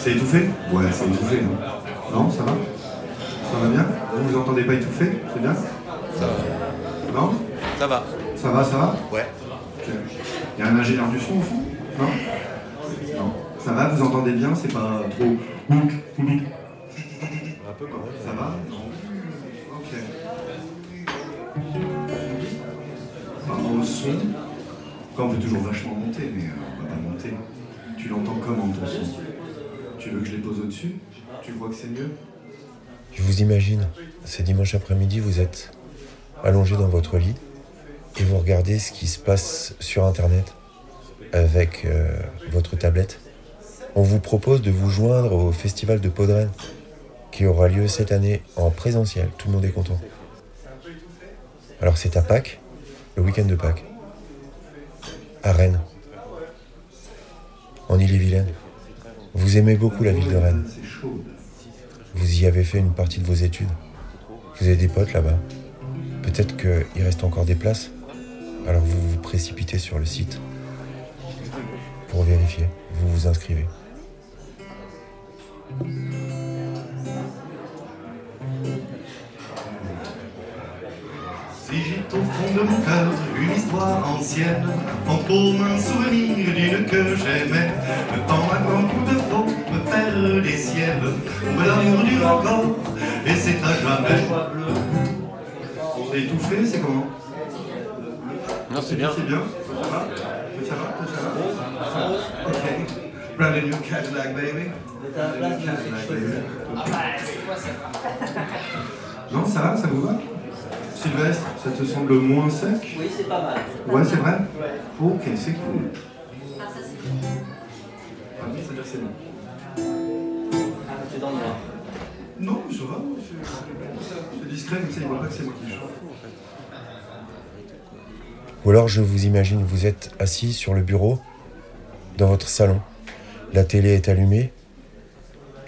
C'est étouffé? Ouais, c'est étouffé. Non, non ça va? Ça va bien? Vous vous entendez pas étouffé C'est bien? Ça va. Non? Ça va. Ça va, ça va? Ouais. Il y a un ingénieur du son au fond? Non? Non. Ça va, vous entendez bien? C'est pas trop... Un peu quand même. Ça va? Ok. Par rapport au son, On peut toujours vachement monter, mais euh, on va pas monter. Tu l'entends comment ton son Tu veux que je les pose au-dessus? Tu vois que c'est mieux? Je vous imagine, c'est dimanche après-midi, vous êtes allongé dans votre lit et vous regardez ce qui se passe sur Internet avec euh, votre tablette. On vous propose de vous joindre au festival de Podren qui aura lieu cette année en présentiel. Tout le monde est content. Alors c'est à Pâques, le week-end de Pâques, à Rennes, en Ille-et-Vilaine. Vous aimez beaucoup la ville de Rennes. Vous y avez fait une partie de vos études. Vous avez des potes là-bas. Peut-être qu'il reste encore des places. Alors vous vous précipitez sur le site pour vérifier. Vous vous inscrivez. J'ai au fond de mon cœur une histoire ancienne, un fantôme, un souvenir d'une que j'aimais, le temps un grand coup de faux me faire des siennes, mais l'amour dure encore, et c'est à jamais. On est étouffé, c'est comment Non, c'est bien. C'est bien Ça va Ça va ça va Ça va Ok. Brand new Cadillac, baby. Cadillac, baby. Non, ça va Ça vous va Sylvestre, ça te semble moins sec? Oui, c'est pas mal. Ouais, c'est vrai? Ouais. Ok, c'est cool. Ah, ça c'est bon. Ah oui, c'est-à-dire que c'est bon. Ah, t'es dans le noir. Non, mais ça va, c'est c'est discret, comme ça, il voit pas que c'est moi qui chante. Ou alors je vous imagine, vous êtes assis sur le bureau, dans votre salon. La télé est allumée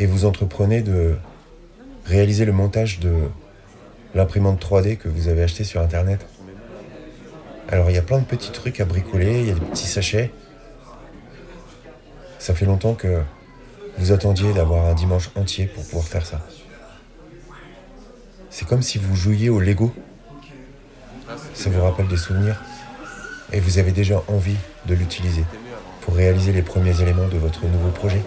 et vous entreprenez de réaliser le montage de l'imprimante 3D que vous avez acheté sur Internet. Alors il y a plein de petits trucs à bricoler, il y a des petits sachets. Ça fait longtemps que vous attendiez d'avoir un dimanche entier pour pouvoir faire ça. C'est comme si vous jouiez au Lego. Ça vous rappelle des souvenirs et vous avez déjà envie de l'utiliser pour réaliser les premiers éléments de votre nouveau projet.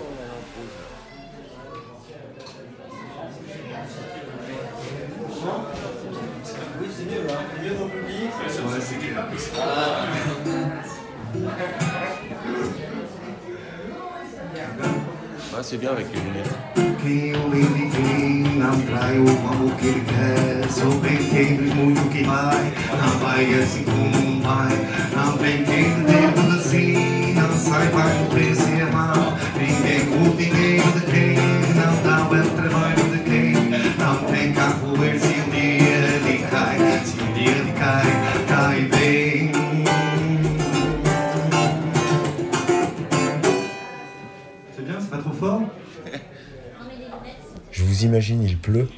C'est bien avec les lunettes. Quem o menino não trai o amor que ele quer? Sou bem quem diz muito que vai. Não vai assim como vai. Não tem quem dentro assim Não sai, vai morrer se é mal. Ninguém culpa ninguém vous imagine, il pleut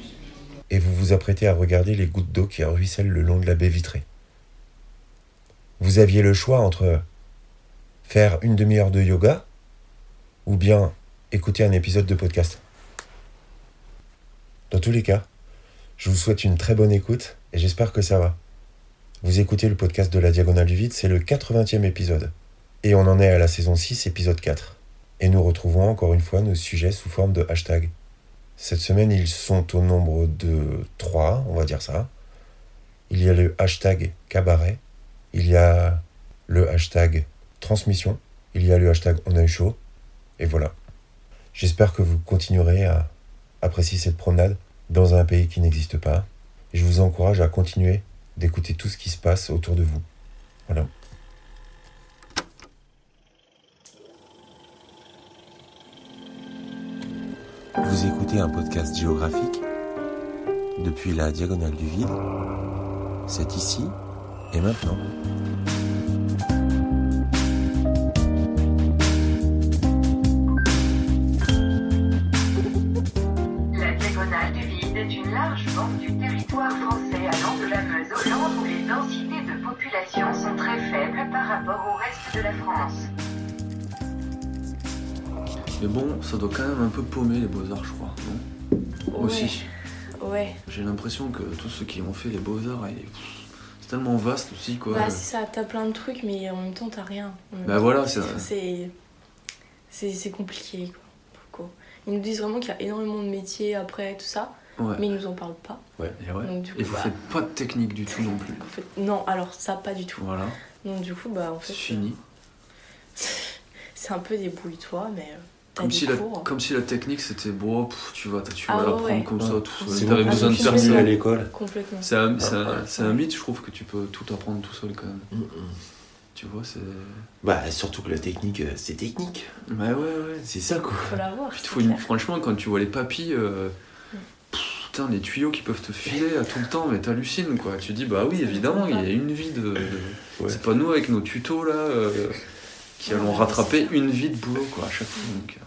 et vous vous apprêtez à regarder les gouttes d'eau qui ruissellent le long de la baie vitrée. Vous aviez le choix entre faire une demi-heure de yoga ou bien écouter un épisode de podcast. Dans tous les cas, je vous souhaite une très bonne écoute et j'espère que ça va. Vous écoutez le podcast de la Diagonale du Vide, c'est le 80e épisode. Et on en est à la saison 6, épisode 4. Et nous retrouvons encore une fois nos sujets sous forme de hashtag. Cette semaine, ils sont au nombre de 3, on va dire ça. Il y a le hashtag cabaret, il y a le hashtag transmission, il y a le hashtag on a eu chaud, et voilà. J'espère que vous continuerez à apprécier cette promenade dans un pays qui n'existe pas. Je vous encourage à continuer d'écouter tout ce qui se passe autour de vous. Voilà. Vous écoutez un podcast géographique depuis la diagonale du vide. C'est ici et maintenant. Mais bon, ça doit quand même un peu paumer les beaux-arts, je crois, non? Aussi. Ouais. J'ai l'impression que tous ceux qui ont fait les beaux-arts, c'est tellement vaste aussi, quoi. Bah, c'est ça, t'as plein de trucs, mais en même temps, t'as rien. Bah temps, voilà, c'est- c'est. C'est compliqué, quoi. Pourquoi? Ils nous disent vraiment qu'il y a énormément de métiers après, tout ça, Ouais. mais ils nous en parlent pas. Et, ouais. Donc, du coup, Et vous bah, faites pas de technique du tout non plus. en fait, non, alors ça, pas du tout. Voilà, Donc, du coup, bah, en fait. c'est fini. C'est un peu débrouille-toi, mais. Comme si, la, cours. comme si la technique c'était bon, pff, tu vas, tu Ah vas ouais, l'apprendre ouais. comme ça tout C'est seul. T'avais Ah, besoin de Personne à l'école. Complètement. C'est un, c'est un- Ouais. c'est un mythe, je trouve, que tu peux tout apprendre tout seul quand même. Mm, mm. Tu vois, c'est. Bah, surtout que la technique, euh, c'est technique. Ouais, ouais, ouais. C'est ça, quoi. Faut l'avoir. Franchement, quand tu vois les papilles, euh, Mm. putain, les tuyaux qui peuvent te filer à tout le temps, mais t'hallucines quoi. Tu dis, bah oui, évidemment, il y a une vie de. de- Ouais. C'est pas nous avec nos tutos là euh, qui allons Ouais, rattraper une vie de boulot quoi à chaque fois. Donc,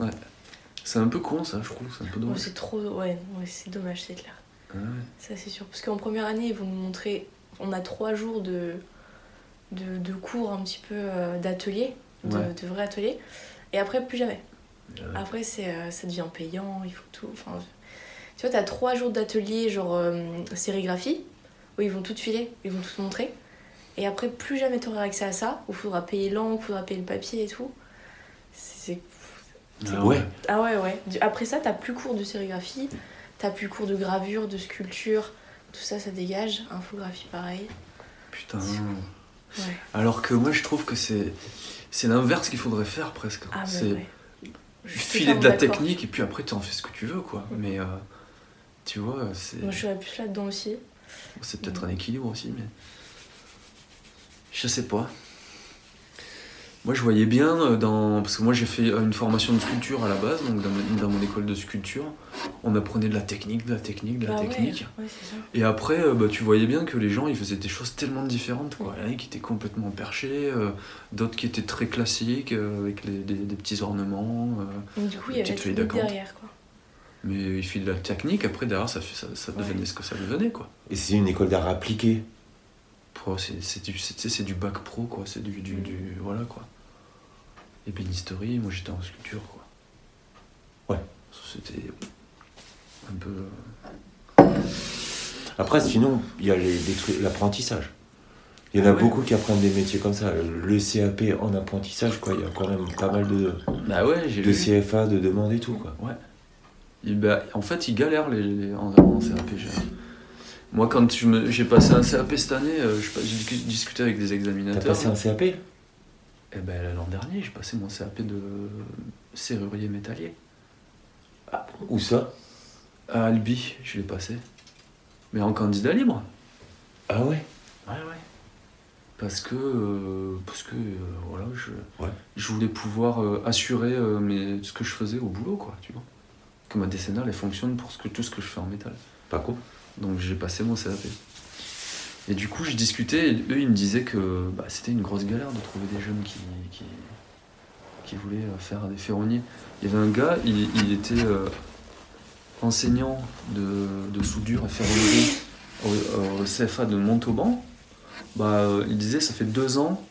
euh, ouais. C'est un peu con ça, je trouve, c'est un peu Ouais, dommage. c'est trop. Ouais, ouais c'est dommage, c'est clair. Ouais. Ça, c'est sûr. Parce qu'en première année, ils vont nous montrer. On a trois jours de, de, de cours un petit peu euh, d'atelier, de, de vrais ateliers. Et après, plus jamais. Ouais. Après, c'est, euh, ça devient payant, il faut tout. Enfin, tu vois, t'as trois jours d'atelier, genre euh, sérigraphie, où ils vont tout te filer, ils vont tout te montrer. Et après, plus jamais t'auras accès à ça, où il faudra payer l'encre, il faudra payer le papier et tout. C'est. Ah Ouais. Ah ouais, ouais. Après ça, t'as plus cours de sérigraphie, t'as plus cours de gravure, de sculpture, tout ça, ça dégage. Infographie, pareil. Putain. Ouais. Alors que moi je trouve que c'est c'est l'inverse qu'il faudrait faire presque. Ah, mais c'est ouais. Suis filer de la technique et puis après tu en fais ce que tu veux quoi. Mais euh, tu vois, c'est Moi, je serais plus là-dedans aussi. c'est peut-être un équilibre aussi, mais je sais pas. Moi je voyais bien euh, dans parce que moi j'ai fait une formation de sculpture à la base donc dans, mon- dans mon école de sculpture on apprenait de la technique, de la technique, de la Bah technique. ouais, c'est ça. Et après, euh, bah, tu voyais bien que les gens, ils faisaient des choses tellement différentes. Quoi. Il y en a qui étaient complètement perchés, euh, d'autres qui étaient très classiques, euh, avec les- des, des petits ornements. euh, Donc, du coup, il y Des avait derrière, quoi. mais il fit de la technique, après, derrière, ça, fait, ça, ça devenait ce que ça devenait. Quoi. Et c'est une école d'art appliqué. C'est, du, c'est, du bac pro, quoi. C'est du, du, du- Voilà, quoi. Ébénisterie, moi j'étais en sculpture, quoi. Ouais. C'était un peu. euh, Après, sinon, il y a les, les trucs, l'apprentissage. Il y en a Ah ouais. beaucoup qui apprennent des métiers comme ça. Le CAP en apprentissage, quoi. Il y a quand même pas mal de, Bah ouais, j'ai de lu. CFA, de demandes et tout, quoi. Et bah, en fait, ils galèrent les, les- en, en CAP. j'ai- Moi, quand j'ai passé un CAP cette année, euh, je- j'ai discu- discuté avec des T'as examinateurs. passé un CAP Et ben, l'an dernier, j'ai passé mon CAP de serrurier métallier. Où ça? À Albi, je l'ai passé. Mais en candidat libre. Ah ouais? Ouais, ouais. Parce que, euh, parce que euh, voilà, je, Ouais. je voulais pouvoir euh, assurer mes- ce que je faisais au boulot, quoi, tu vois. Que ma décennale, elle fonctionne pour ce que, tout ce que je fais en métal. Pas con. Donc j'ai passé mon CAP. Et du coup, je discutais, et eux, ils me disaient que bah, c'était une grosse galère de trouver des jeunes qui, qui, qui voulaient euh, faire des ferronniers. Il y avait un gars, il, il était euh, enseignant de, de soudure et ferronnerie au, au CFA de Montauban. Bah, euh, il disait, ça fait deux ans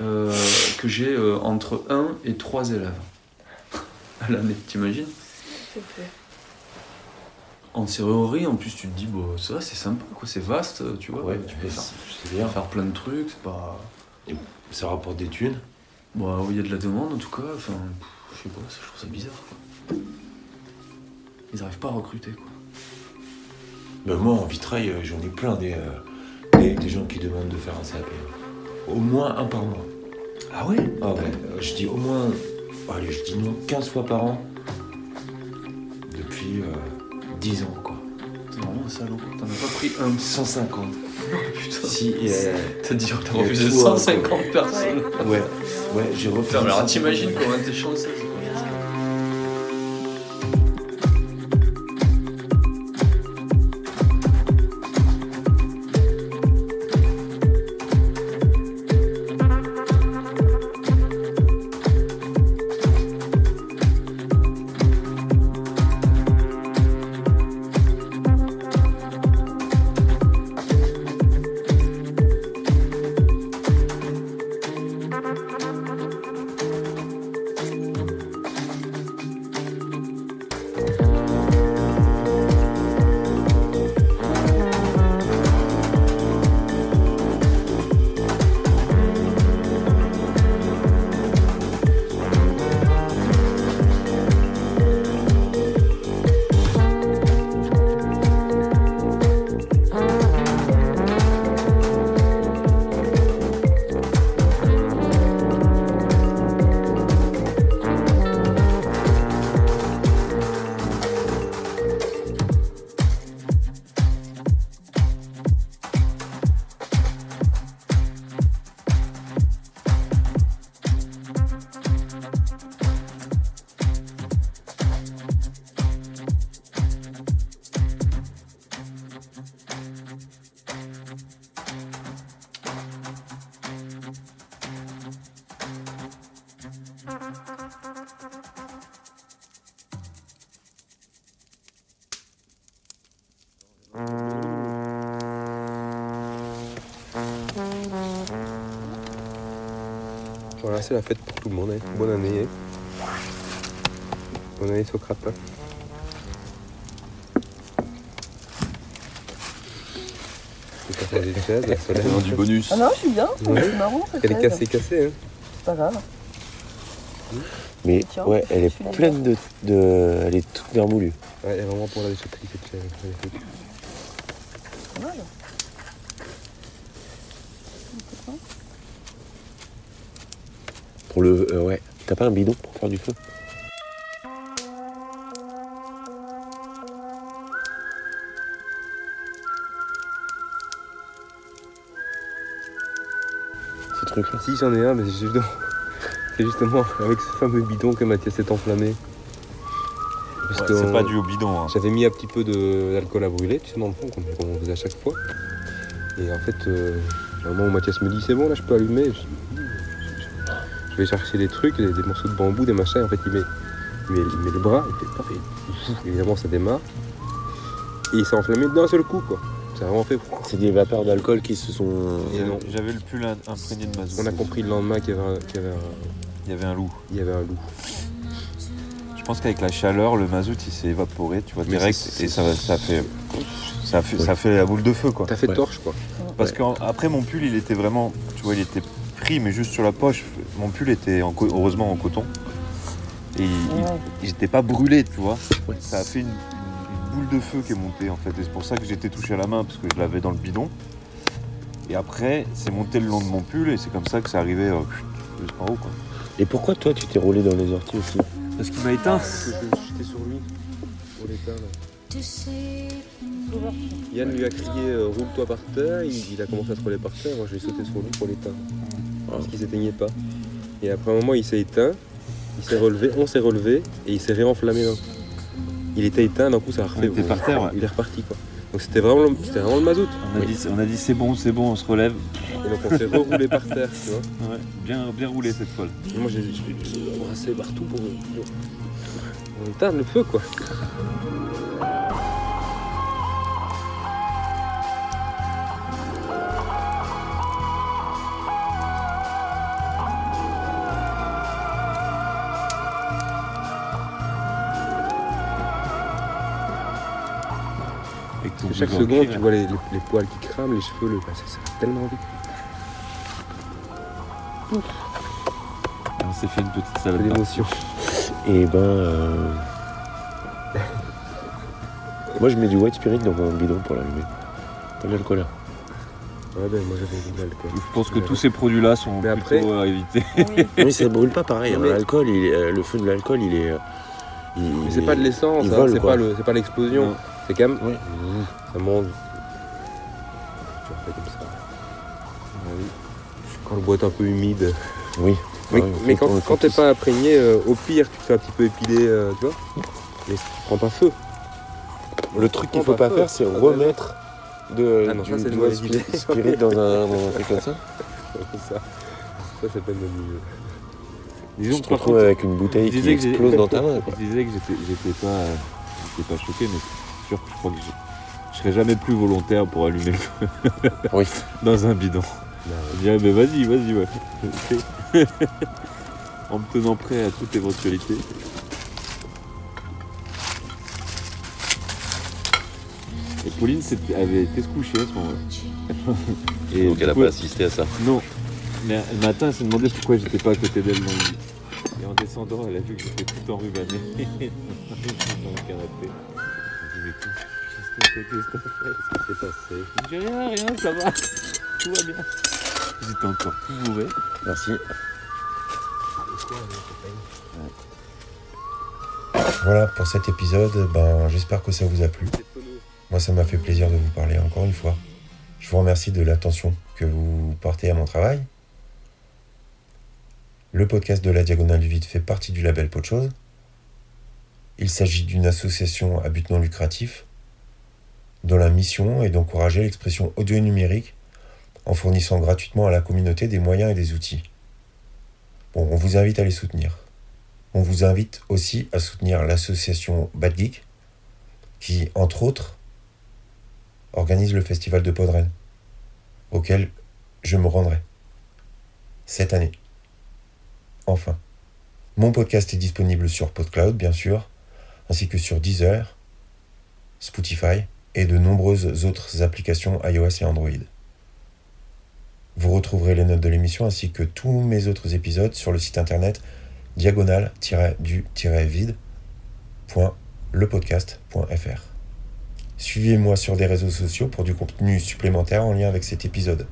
euh, que j'ai euh, entre 1 et 3 élèves à l'année, t'imagines? En serrurerie, en plus, tu te dis, bah, ça, c'est sympa, quoi, c'est vaste, tu vois. Ouais, tu peux faire, c'est bien. faire plein de trucs, c'est pas. Ça rapporte des thunes. Bah, il y a de la demande, en tout cas, enfin, je sais pas, je trouve ça bizarre, quoi. Ils arrivent pas à recruter, quoi. Ben moi, en vitrail, euh, j'en ai plein des, euh, des, des gens qui demandent de faire un CAP. Au moins un par mois. Ah ouais? Ah ouais, euh, je dis au moins, allez, je dis non, 15 fois par an. Depuis euh, 10 ans, quoi. C'est vraiment quoi. T'en as pas pris un. 150. Putain. Si, euh, T'as dit, t'as Il y a refusé tout, hein, 150 personnes. ouais, ouais, j'ai refait. Putain, mais alors t'imagines comment t'es chanceux, ハハハハ! C'est la fête pour tout le monde. hein. Bonne année. hein. Bonne année Socrate. hein. C'est du bonus. Ah non, je suis bien, Ouais. c'est marrant cette Elle est cassée, cassée. Hein. C'est pas grave. Mais Tiens, ouais, elle est pleine de, de. Elle est toute vermoulue. Ouais, elle est vraiment pour la déchetterie cette chaise. magnifique. Pas mal. Pour le. euh, ouais. T'as pas un bidon pour faire du feu? Ce truc-là. Si j'en ai un, mais c'est justement, c'est justement avec ce fameux bidon que Mathias s'est enflammé. Ouais, c'est on- pas dû au bidon. hein. J'avais mis un petit peu de- d'alcool à brûler, tu sais, dans le fond, comme, comme on faisait à chaque fois. Et en fait, euh, à un moment où Mathias me dit c'est bon, là je peux allumer, je vais chercher des trucs, des, des morceaux de bambou, des machins. En fait, il met, il met, il met le bras, il fait paf, et évidemment ça démarre. Et il s'est enflammé d'un seul coup, quoi. Ça a vraiment fait. C'est des vapeurs d'alcool qui se sont. Et. J'avais le pull imprégné de mazout. On a compris le lendemain qu'il y avait un, qu'il y avait un- Il y avait un loup. il y avait un loup. Je pense qu'avec la chaleur, le mazout il s'est évaporé, tu vois, Mais direct, c'est- et ça, fait. Ça fait, ça fait la boule de feu quoi. T'as fait Ouais. torche, quoi. Parce qu'après mon pull il était vraiment. Tu vois, il était pris mais juste sur la poche. Mon pull était en heureusement en coton. Et Ouais. j'étais pas brûlé, tu vois. Ouais. Ça a fait une, boule de feu qui est montée en fait. Et c'est pour ça que j'étais touché à la main parce que je l'avais dans le bidon. Et après, c'est monté le long de mon pull et c'est comme ça que c'est arrivé euh, jusqu'en haut quoi. Et pourquoi toi tu t'es roulé dans les orties aussi? Parce qu'il m'a éteint. J'étais sur lui, pour l'éteindre. Yann lui a crié euh, roule-toi par terre, il, il a commencé à se rouler par terre, moi je vais sauter sur lui pour l'éteindre. Parce qu'il s'éteignait pas. Et après un moment il s'est éteint, il s'est relevé, on s'est relevé et il s'est réenflammé d'un coup. Il était éteint, d'un coup ça a refait. On était par terre, ouais. Il est reparti quoi. Donc c'était vraiment, le- c'était vraiment le mazout. On a dit, on a dit c'est bon, c'est bon, on se relève. Et donc on s'est reroulé par terre, tu vois. Ouais, bien, bien roulé cette fois. Et moi j'ai embrassé partout pour, pour éteindre le feu quoi. Chaque seconde, tu vois les, les- les poils qui crament, les cheveux, le... ça, va tellement vite. On s'est fait une petite salade. d'émotion. Et ben. euh, Moi je mets du white spirit dans mon bidon pour l'allumer. Pas de l'alcool. hein. Ouais, ben moi j'avais de l'alcool. Je pense que tous ces produits-là sont Mais plutôt après- à éviter. Oui. Mais ça brûle pas pareil. Hein. mais- L'alcool, il est- euh, le feu de l'alcool, il est. euh, il- Mais il c'est est- pas de l'essence, hein, c'est pas l'explosion. C'est quand même. Ouais. Ça monte. Tu refais comme ça. Quand le bois est un peu humide. Oui. Mais, Ouais, mais quand, quand t'es pas imprégné, euh, au pire, tu te fais un petit peu épiler, euh, tu vois. Mais ça prend pas feu. Le truc qu'il faut pas faire, c'est Ah, bah, remettre de, Ah non, du, ça, c'est spirit, dans, un, dans un truc comme ça. ça, ça c'est pas le milieu. Disons Tu te retrouves avec une bouteille qui explose dans ta main. quoi. je disais que j'étais, pas, pas choqué, mais c'est sûr que je crois que je, je serais jamais plus volontaire pour allumer le feu Oui. dans un bidon. Je dirais, mais vas-y, vas-y, ouais. En me tenant prêt à toute éventualité. Et Pauline avait été se coucher à ce moment-là. Et Donc elle a coup, pas assisté à ça. Non. Mais le matin, elle s'est demandé pourquoi j'étais pas à côté d'elle dans le lit. Et en descendant, elle a vu que j'étais tout enrubanné dans le canapé. Qu'est-ce que c'est Qu'est-ce qu'on fait Qu'est-ce qui s'est passé Je dis rien, rien, ça va. Tout va bien. J'étais encore tout bourré. Merci. Voilà pour cet épisode. Ben, j'espère que ça vous a plu. Moi, ça m'a fait plaisir de vous parler encore une fois. Je vous remercie de l'attention que vous portez à mon travail. Le podcast de la Diagonale du Vide fait partie du label Pot de Chose. Il s'agit d'une association à but non lucratif dont la mission est d'encourager l'expression audio numérique en fournissant gratuitement à la communauté des moyens et des outils. Bon, on vous invite à les soutenir. On vous invite aussi à soutenir l'association Bad Geek, qui, entre autres, organise le festival de Podren, auquel je me rendrai cette année. enfin. Mon podcast est disponible sur PodCloud, bien sûr, ainsi que sur Deezer, Spotify et de nombreuses autres applications iOS et Android. Vous retrouverez les notes de l'émission ainsi que tous mes autres épisodes sur le site internet diagonal-du-vide.lepodcast.fr. Suivez-moi sur des réseaux sociaux pour du contenu supplémentaire en lien avec cet épisode.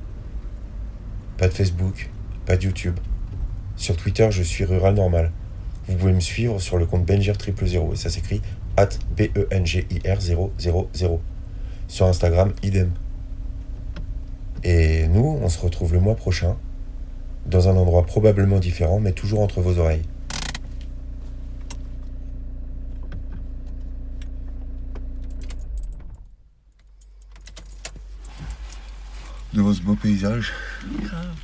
Pas de Facebook, pas de YouTube. Sur Twitter, je suis Rural Normal. Vous pouvez me suivre sur le compte Bengir000 et ça s'écrit at E B-E-N-G-I-R 000. Sur Instagram, idem. Et nous, on se retrouve le mois prochain, dans un endroit probablement différent, mais toujours entre vos oreilles. Devant ce beau paysage, Grave.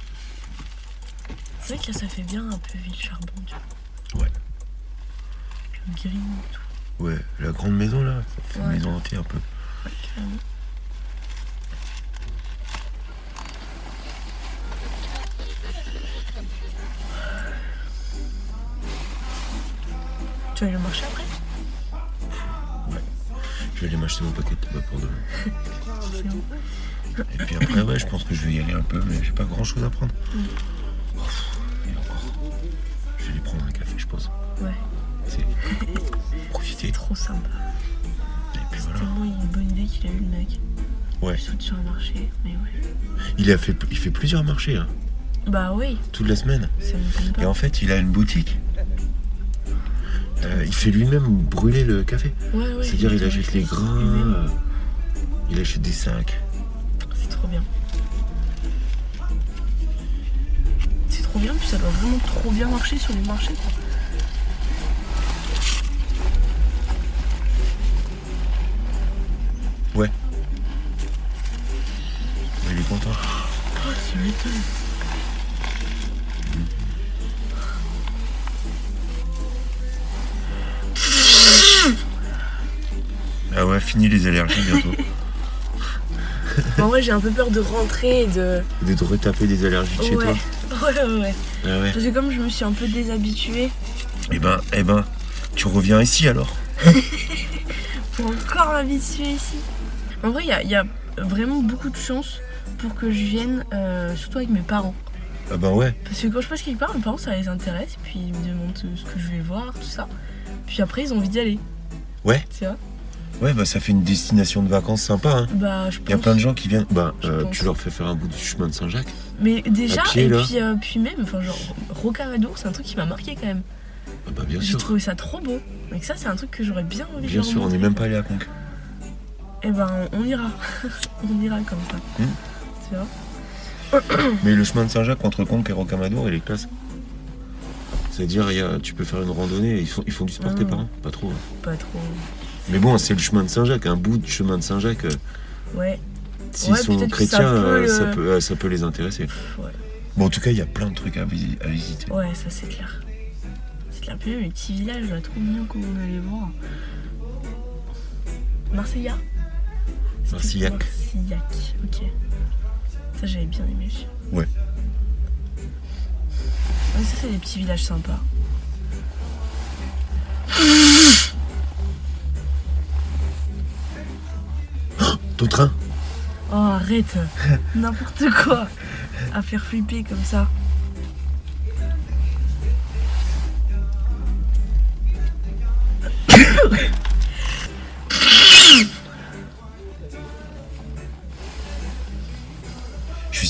C'est vrai que là, ça fait bien un peu ville charbon, tu vois. Ouais. Le green et tout. ouais, la grande maison là, ça fait Ouais. maison hantée un peu. carrément. Tu vas aller au marché après? Je vais aller m'acheter mon paquet de tabac pour demain. Et puis après, ouais, je pense que je vais y aller un peu, mais j'ai pas grand chose à prendre. Oh, sympa. C'est voilà. tellement une bonne idée qu'il a eu le mec. Ouais. Il saute sur un marché, mais ouais. Il, a fait, il fait plusieurs marchés, hein, Bah oui, toute la semaine. ça Et en fait, il a une boutique. Euh, il fait lui-même brûler le café. Ouais, ouais. C'est-à-dire, il achète les grains, euh, il achète des sacs. C'est trop bien. C'est trop bien, puis ça doit vraiment trop bien marcher sur les marchés. Quoi. Ah ouais, fini les allergies bientôt. En vrai, j'ai un peu peur de rentrer et de. de te retaper des allergies de chez toi. ouais, ouais, ouais. Ah ouais. Parce que comme je me suis un peu déshabituée Eh ben, eh ben, tu reviens ici alors. pour encore m'habituer ici. En vrai, il y a, il y a vraiment beaucoup de chance pour que je vienne, euh, surtout avec mes parents. Ah ben ouais. Parce que quand je passe quelque part, mes parents ça les intéresse, puis ils me demandent euh, ce que je vais voir, tout ça. Puis après, ils ont envie d'y aller. Ouais. Tu vois Ouais, bah ça fait une destination de vacances sympa. Hein. Bah, je pense. Il y a plein de gens qui viennent. Bah, euh, tu leur fais faire un bout du chemin de Saint-Jacques. Mais déjà, pied, et puis, euh, puis même, enfin, genre, Rocamadour, c'est un truc qui m'a marqué quand même. Ah bah bien J'ai sûr. trouvé ça trop beau. Donc, ça, c'est un truc que j'aurais bien envie de Bien leur sûr, on n'est même pas allé à Conques. Eh ben, on, on ira. on ira comme ça. Hmm. Mais le chemin de Saint-Jacques entre Conques et Rocamadour, il est classe. C'est-à-dire, il y a- tu peux faire une randonnée, ils font, ils font du sport tes Ah. parents, pas trop. hein. Pas trop. Mais bon, c'est le chemin de Saint-Jacques, un bout de chemin de Saint-Jacques. euh, Ouais. S'ils Ouais, sont peut-être que ça chrétiens, peut euh, le- ça, peut, euh, ça peut les intéresser. Ouais. Bon, en tout cas, il y a plein de trucs à, visi- à visiter. Ouais, ça c'est clair. C'est clair. Puis même les petits villages, là, trop mignons qu'on allait voir. Marseillais C'était Marsillac. Marsillac, ok. Ça j'avais bien aimé. Ouais, ça c'est des petits villages sympas. Ton train? Oh arrête N'importe quoi À faire flipper comme ça.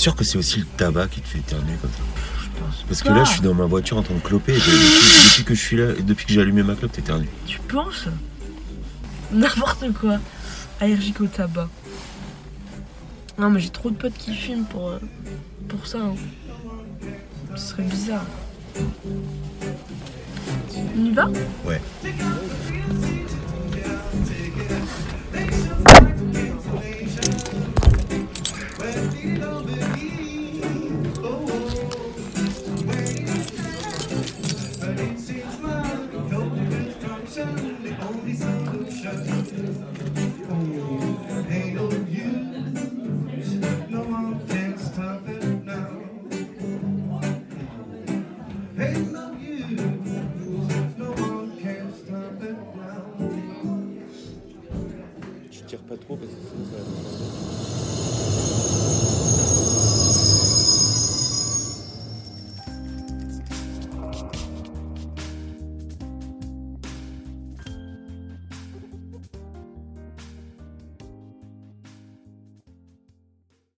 sûr que c'est aussi le tabac qui te fait éternuer comme ça. Je pense Parce que là, je suis dans ma voiture en train de cloper. Et depuis, depuis que je suis là, depuis que j'ai allumé ma clope, t'éternues. Tu penses N'importe quoi. Allergique au tabac. Non mais j'ai trop de potes qui fument pour, euh, pour ça. hein. Ce serait bizarre. On y va? Ouais.